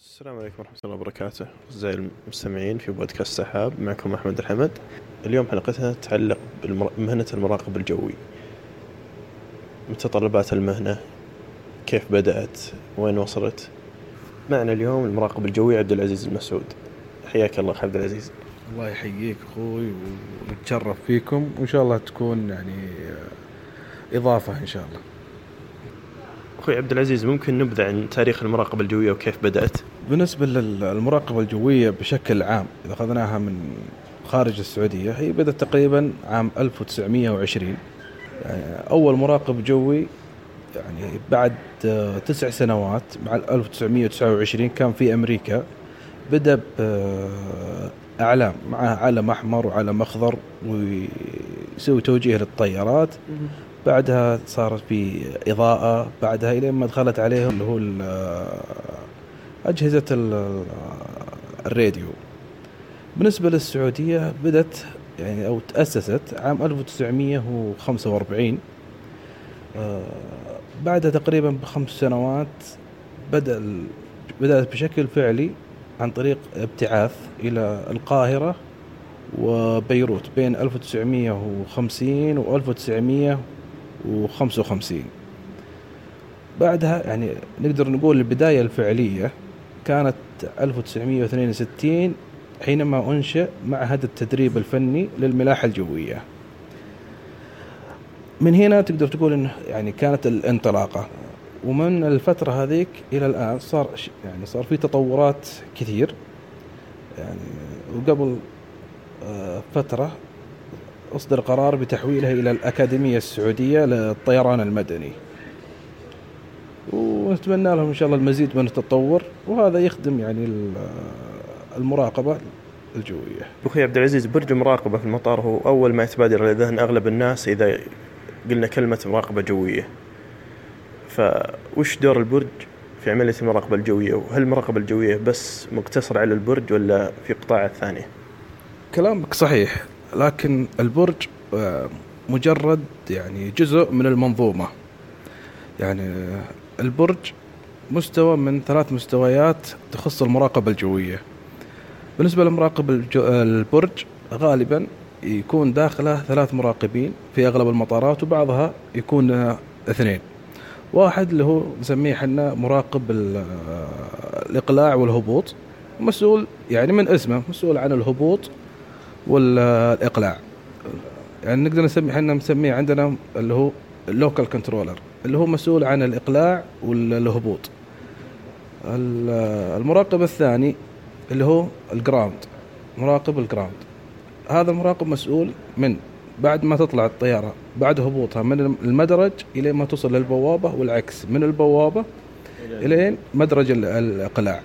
السلام عليكم ورحمة الله وبركاته. أعزائي المستمعين في بودكاست سحاب معكم أحمد الحمد. اليوم حلقتنا تتعلق بمهنة المراقب الجوي. متطلبات المهنة كيف بدأت؟ وين وصلت؟ معنا اليوم المراقب الجوي عبد العزيز المسعود. حياك الله عبد العزيز. الله يحييك أخوي ونتشرف فيكم. وإن شاء الله تكون يعني إضافة إن شاء الله. أخوي عبد العزيز ممكن نبذة عن تاريخ المراقبة الجوية وكيف بدأت؟ بالنسبة للمراقبة الجوية بشكل عام إذا أخذناها من خارج السعودية هي بدأت تقريبا عام 1920 يعني أول مراقب جوي يعني بعد آه، تسع سنوات مع 1929 كان في أمريكا. بدأ باعلام معه علم أحمر وعلم أخضر ويسوي توجيه للطيارات. بعدها صارت في إضاءة. بعدها الين ما دخلت عليهم اللي هو أجهزة ال- الراديو. بالنسبة للسعودية بدت يعني أو تأسست عام 1945 آه، بعدها تقريبا بخمس سنوات بدأ بدأت بشكل فعلي عن طريق ابتعاث إلى القاهرة وبيروت بين 1950 و 1955 بعدها يعني نقدر نقول البداية الفعلية كانت 1962 حينما أنشئ معهد التدريب الفني للملاحة الجوية. من هنا تقدر تقول إنه يعني كانت الانطلاقة. ومن الفترة هذيك إلى الآن صار يعني صار في تطورات كثير. يعني وقبل آه، فترة أصدر قرار بتحويلها إلى الأكاديمية السعودية للطيران المدني. ونتمنى لهم إن شاء الله المزيد من التطور وهذا يخدم يعني ال- المراقبة الجوية. أخوي عبد العزيز برج المراقبة في المطار هو أول ما يتبادر إلى ذهن أغلب الناس إذا قلنا كلمة مراقبة جوية. فوش دور البرج في عملية المراقبة الجوية؟ وهل المراقبة الجوية بس مقتصرة على البرج ولا في قطاع ثانية كلامك صحيح لكن البرج آه، مجرد يعني جزء من المنظومة. يعني البرج مستوى من ثلاث مستويات تخص المراقبة الجوية. بالنسبة لمراقب البرج غالبا يكون داخله ثلاث مراقبين في أغلب المطارات وبعضها يكون آه، اثنين. واحد اللي هو نسميه حنا مراقب ال- الإقلاع والهبوط مسؤول يعني من اسمه مسؤول عن الهبوط والإقلاع. يعني نقدر نسمي إحنا نسميه عندنا اللي هو ال local controller اللي هو مسؤول عن الإقلاع والهبوط. ال- المراقب الثاني اللي هو ال ground مراقب ال ground هذا المراقب مسؤول من بعد ما تطلع الطيارة بعد هبوطها من المدرج إلى ما توصل للبوابة والعكس من البوابة إلى مدرج ال- الإقلاع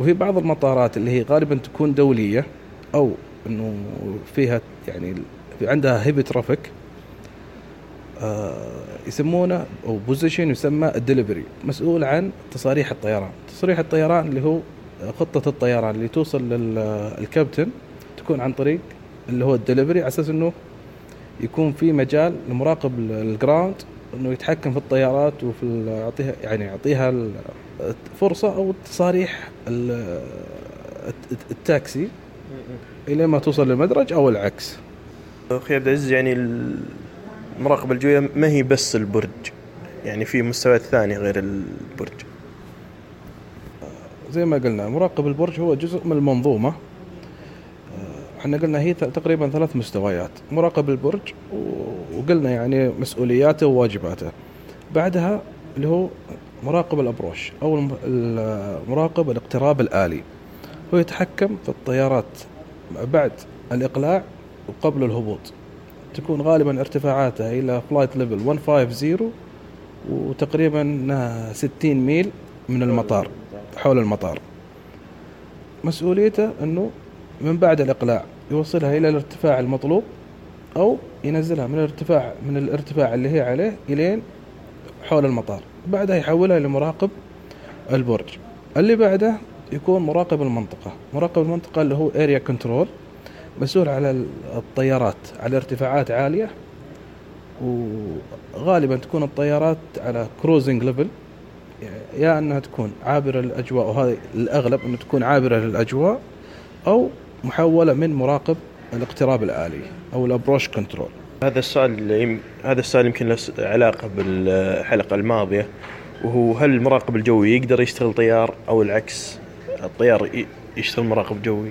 وفي بعض المطارات اللي هي غالبا تكون دولية أو إنه فيها يعني في عندها heavy traffic آه يسمونه أو position يسمى الدليفري مسؤول عن تصاريح الطيران. تصريح الطيران اللي هو خطة الطيران اللي توصل للكابتن تكون عن طريق اللي هو الدليفري على أساس إنه يكون في مجال لمراقب ال ground إنه يتحكم في الطيارات وفي يعطيها يعني يعطيها ال- فرصة أو تصاريح ال- الت- التاكسي إلى ما توصل للمدرج أو العكس. أخي عبد العزيز يعني المراقبة الجوية ما هي بس البرج؟ يعني في مستويات ثانية غير البرج. زي ما قلنا مراقب البرج هو جزء من المنظومة. إحنا قلنا هي تقريبا ثلاث مستويات. مراقب البرج وقلنا يعني مسؤولياته وواجباته. بعدها اللي هو مراقب ال approach أو مراقب الاقتراب الآلي. هو يتحكم في الطيارات بعد الإقلاع وقبل الهبوط. تكون غالبا ارتفاعاتها إلى flight level 150 وتقريبا إنها 60 ميل من المطار حول المطار. مسؤوليته إنه من بعد الإقلاع يوصلها إلى الارتفاع المطلوب أو ينزلها من الارتفاع من الارتفاع اللي هي عليه إلين حول المطار. بعدها يحولها لمراقب البرج. اللي بعده يكون مراقب المنطقة. مراقب المنطقة اللي هو area control مسؤول على ال- الطيارات على ارتفاعات عالية. وقبل الهبوط تكون غالبا ارتفاعاتها إلى فلايت ليفل 150 وتقريبا انها 60 ميل من المطار مسؤوليته انه من بعد الاقلاع يوصلها إلى الارتفاع المطلوب أو ينزلها من الارتفاع من الارتفاع اللي هي عليه الين حول المطار بعدها يحولها لمراقب البرج اللي بعده يكون مراقب المنطقة مراقب المنطقة اللي هو اريا كنترول مسؤول على الطيارات على ارتفاعات عالية وغالبا تكون الطيارات على cruising level يا أنها تكون عابرة للأجواء وهذا الأغلب إنه تكون عابرة للأجواء أو محولة من مراقب الاقتراب الآلي أو ال approach control. هذا السؤال يم... هذا السؤال يمكن له علاقة بالحلقة الماضية وهو هل المراقب الجوي يقدر يشتغل طيار أو العكس؟ الطيار ي- يشتغل مراقب جوي.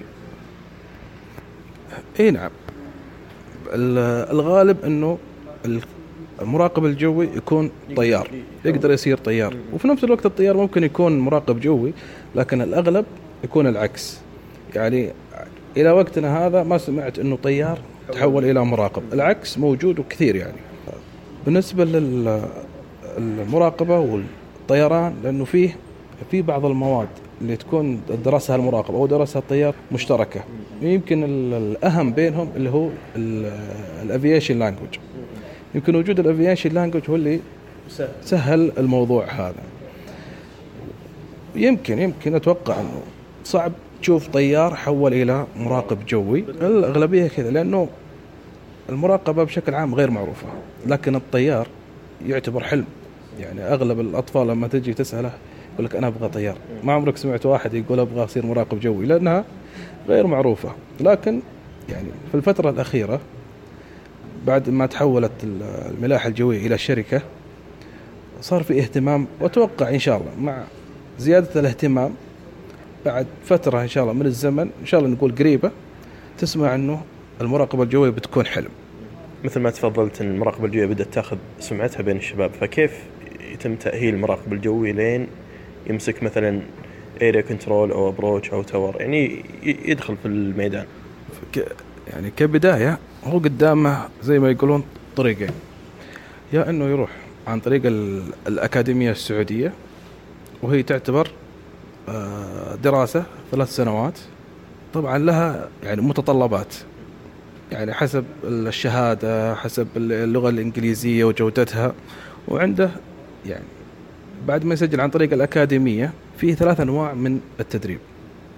إي نعم. ال- الغالب إنه ال- المراقب الجوي يكون طيار يقدر يصير طيار. وفي نفس الوقت الطيار ممكن يكون مراقب جوي لكن الأغلب يكون العكس. يعني إلى وقتنا هذا ما سمعت إنه طيار تحول إلى مراقب. العكس موجود وكثير يعني. بالنسبة للمراقبه والطيران لأنه فيه في بعض المواد اللي تكون درسها المراقب أو درسها الطيار مشتركة. يمكن ال- الأهم بينهم اللي هو ال aviation language. يمكن وجود ال aviation language هو اللي سهل الموضوع هذا. يمكن يمكن أتوقع إنه صعب تشوف طيار حول إلى مراقب جوي. الأغلبية كذا لأنه المراقبة بشكل عام غير معروفة لكن الطيار يعتبر حلم. يعني أغلب الأطفال لما تجي تسأله يقول لك أنا أبغى طيار. ما عمرك سمعت واحد يقول أبغى أصير مراقب جوي لأنها غير معروفة. لكن يعني في الفترة الأخيرة بعد ما تحولت الملاحه الجوية إلى شركة صار في اهتمام وأتوقع إن شاء الله مع زيادة الاهتمام بعد فترة إن شاء الله من الزمن إن شاء الله نقول قريبة تسمع إنه المراقبة الجوية بتكون حلم. مثل ما تفضلت إن المراقبة الجوية بدأت تأخذ سمعتها بين الشباب فكيف يتم تأهيل المراقب الجوي لين يمسك مثلا area control أو approach أو tower يعني يدخل في الميدان. يعني كبداية هو قدامه زي ما يقولون طريقين. يا إنه يروح عن طريق ال- الأكاديمية السعودية وهي تعتبر آه، دراسة ثلاث سنوات. طبعا لها يعني متطلبات. يعني حسب الشهادة حسب اللغة الإنجليزية وجودتها. وعنده يعني بعد ما يسجل عن طريق الأكاديمية في ثلاث أنواع من التدريب.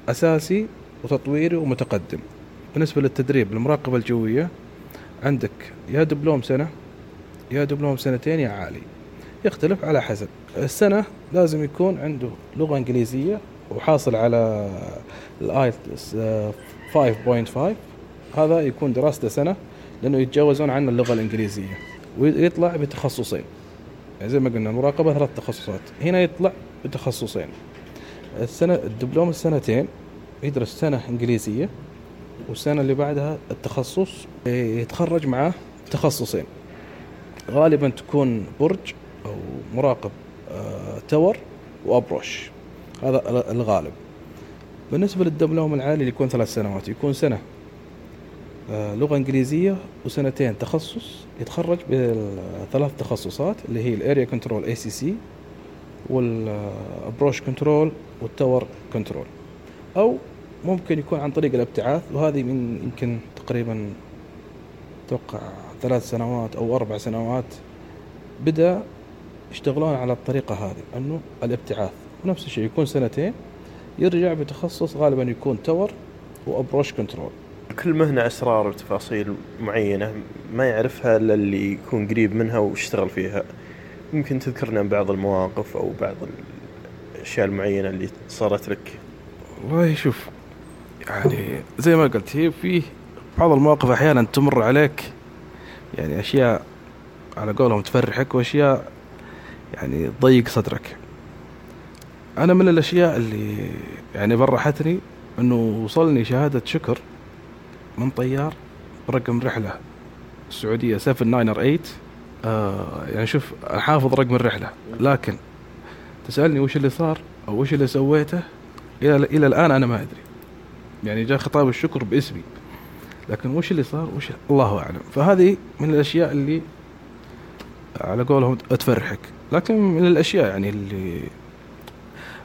أساسي وتطويري ومتقدم. بالنسبة للتدريب المراقبة الجوية عندك يا دبلوم سنة يا دبلوم سنتين يا عالي. يختلف على حسب. السنة لازم يكون عنده لغة إنجليزية وحاصل على الايلتس 5.5 هذا يكون دراسته سنة لأنه يتجاوزون عن اللغة الإنجليزية ويطلع بتخصصين. يعني زي ما قلنا المراقبه ثلاث تخصصات. هنا يطلع بتخصصين. السنة الدبلوم السنتين يدرس سنة إنجليزية والسنة اللي بعدها التخصص يتخرج معاه تخصصين. غالبا تكون برج أو مراقب آه، tower و approach. هذا الغالب. بالنسبة للدبلوم العالي اللي يكون ثلاث سنوات يكون سنة آه، لغة إنجليزية وسنتين تخصص يتخرج بثلاث تخصصات اللي هي ال area control ACC وال approach control وال tower control. أو ممكن يكون عن طريق الابتعاث وهذه من يمكن تقريبا أتوقع ثلاث سنوات أو أربع سنوات بدأ يشتغلون على الطريقة هذه أنه الابتعاث. ونفس الشيء يكون سنتين يرجع بتخصص غالبا يكون تور وأبروش كنترول. كل مهنة أسرار وتفاصيل معينة ما يعرفها إلا اللي يكون قريب منها واشتغل فيها. ممكن تذكرنا بعض المواقف أو بعض الأشياء المعينة اللي صارت لك؟ والله شوف يعني زي ما قلت هي في بعض المواقف أحيانا تمر عليك يعني أشياء على قولهم تفرحك وأشياء يعني تضيق صدرك. أنا من الأشياء اللي يعني فرحتني إنه وصلني شهادة شكر من طيار رقم رحلة. السعودية 7908 آه يعني شوف حافظ رقم الرحلة. لكن تسألني وش اللي صار أو وش اللي سويته إلى إلى الآن أنا ما أدري. يعني جاء خطاب الشكر باسمي. لكن وش اللي صار؟ وش الله أعلم. فهذه من الأشياء اللي على قولهم تفرحك لكن من الأشياء يعني اللي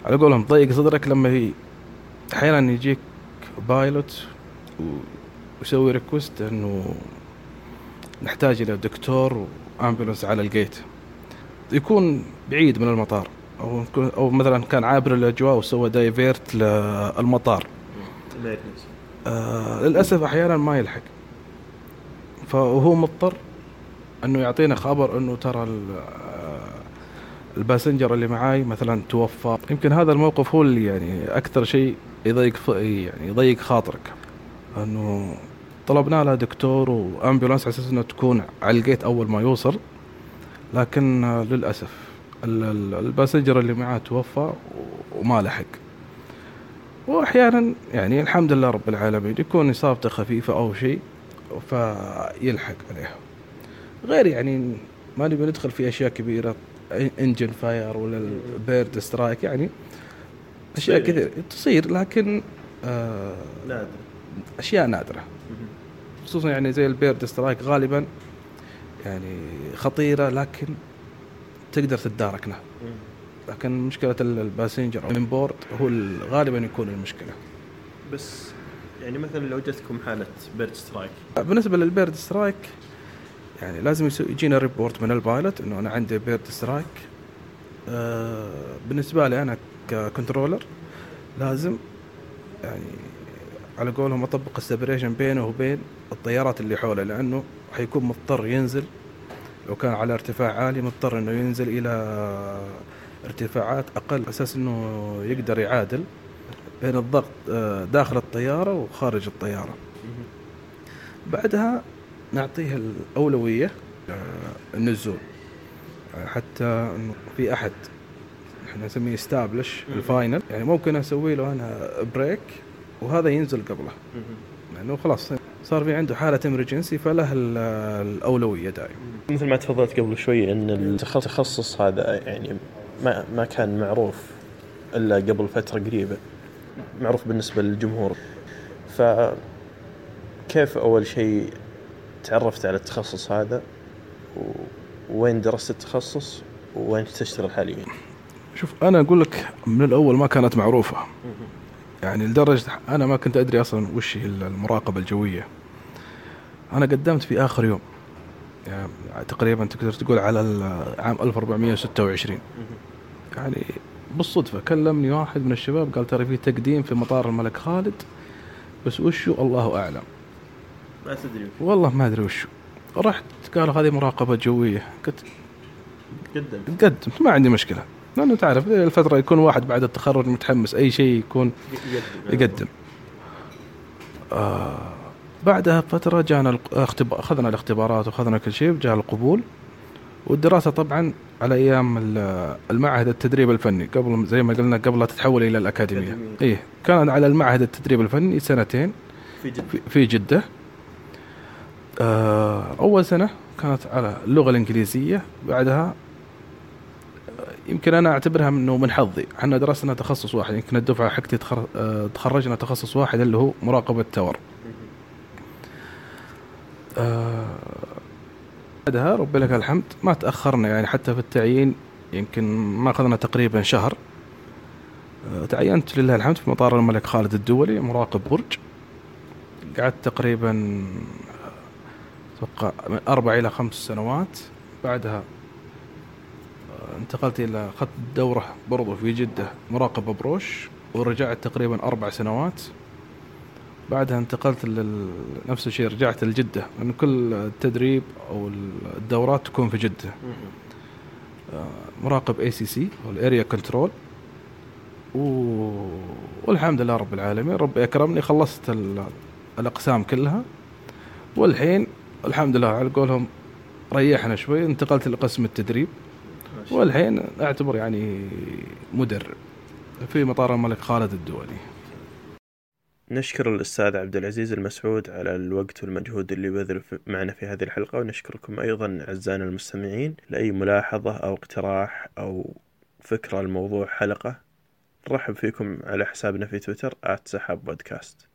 على قولهم تضيق صدرك لما أحيانا يجيك pilot ويسوي request إنه نحتاج إلى دكتور و ambulance على ال gate يكون بعيد من المطار. أو أو مثلا كان عابر الأجواء وسوى divert للمطار. آه للأسف أحيانا ما يلحق. فهو مضطر إنه يعطينا خبر إنه ترى ال passenger اللي معاي مثلا توفى. يمكن هذا الموقف هو اللي يعني أكثر شيء يضيق يعني يضيق خاطرك. انه طلبنا له دكتور و ambulance على أساس إنه تكون على ال gate أول ما يوصل. لكن للأسف ال- ال- ال passenger اللي معاه توفى وما لحق. واحيانا يعني الحمد لله رب العالمين يكون إصابته خفيفة أو شيء فيلحق عليها. غير يعني ما نبي ندخل في أشياء كبيرة. engine fire ولا ال bird strike يعني أشياء كثير تصير لكن آه نادر أشياء نادرة. خصوصا يعني زي ال bird strike غالبا يعني خطيرة لكن تقدر تتداركنا لكن مشكلة ال- ال passenger on board هو ال- غالبا يكون المشكلة. بس يعني مثلا لو جتكم حالة bird strike بالنسبة لل bird strike يعني لازم يجينا report من ال pilot إنه أنا عندي bird strike آه بالنسبة لي أنا ك controller لازم يعني على قولهم أطبق ال separation بينه وبين الطيارات اللي حوله لأنه حيكون مضطر ينزل. لو كان على ارتفاع عالي مضطر إنه ينزل إلى ارتفاعات أقل أساس إنه يقدر يعادل بين الضغط آه، داخل الطيارة وخارج الطيارة. بعدها نعطيه الأولوية آه، النزول آه، حتى إنه في أحد إحنا نسميه established ال final يعني ممكن أسوي له أنا break وهذا ينزل قبله. لأنه خلاص صار في عنده حالة emergency فله ال- الأولوية دائما. مثل ما تفضلت قبل شوي إن التخ- التخصص هذا يعني ما ما كان معروف إلا قبل فترة قريبة. معروف بالنسبة للجمهور. ف كيف أول شيء تعرفت على التخصص هذا وين درست التخصص وين تشتغل حاليا؟ شوف أنا أقول لك من الأول ما كانت معروفة. يعني لدرجة أنا ما كنت أدري أصلا وش هي المراقبة الجوية. أنا قدمت في آخر يوم. يعني تقريبا تقدر تقول على عام 1426 يعني بالصدفة كلمني واحد من الشباب قال ترى في تقديم في مطار الملك خالد بس وشو؟ الله أعلم. ما تدري. والله ما أدري وشو رحت قالوا هذه مراقبة جوية. قلت قدم قدمت ما عندي مشكلة. لأنه تعرف الفترة يكون واحد بعد التخرج متحمس أي شيء يكون يقدم. آه بعدها بفتره جانا الق- اختبار أخذنا الاختبارات وأخذنا كل شيء جاء القبول. والدراسة طبعا على أيام ال- المعهد التدريب الفني. قبل زي ما قلنا قبل لا تتحول إلى الأكاديمية. إيه كان على المعهد التدريب الفني سنتين. في جد في- جدة. أول سنة كانت على اللغة الإنجليزية. بعدها آه، يمكن أنا أعتبرها أنه من حظي. إحنا درسنا تخصص واحد يمكن الدفعة حقتي آه، تخرجنا تخصص واحد اللي هو مراقبة تور آه، بعدها رب لك الحمد ما تأخرنا يعني حتى في التعيين يمكن ما أخذنا تقريبا شهر. آه، تعينت لله الحمد في مطار الملك خالد الدولي مراقب برج. قعدت تقريبا أتوقع من أربع إلى خمس سنوات. بعدها آه، انتقلت إلى اخذت دوره برضو في جدة مراقب بروش ورجعت تقريبا أربع سنوات. بعدها انتقلت لل... نفس الشيء رجعت لجدة لأن كل التدريب أو الدورات تكون في جدة. آه، مراقب ACC أو ال area control و... والحمد لله رب العالمين ربي أكرمني خلصت ال... الأقسام كلها. والحين الحمد لله على قولهم ريحنا شوي انتقلت لقسم التدريب. والحين أعتبر يعني مدرب في مطار الملك خالد الدولي. نشكر الأستاذ عبد العزيز المسعود على الوقت والمجهود اللي بذل معنا في هذه الحلقة ونشكركم أيضا أعزائنا المستمعين لأي ملاحظة أو اقتراح أو فكرة لموضوع حلقة نرحب فيكم على حسابنا في تويتر @سحاب بودكاست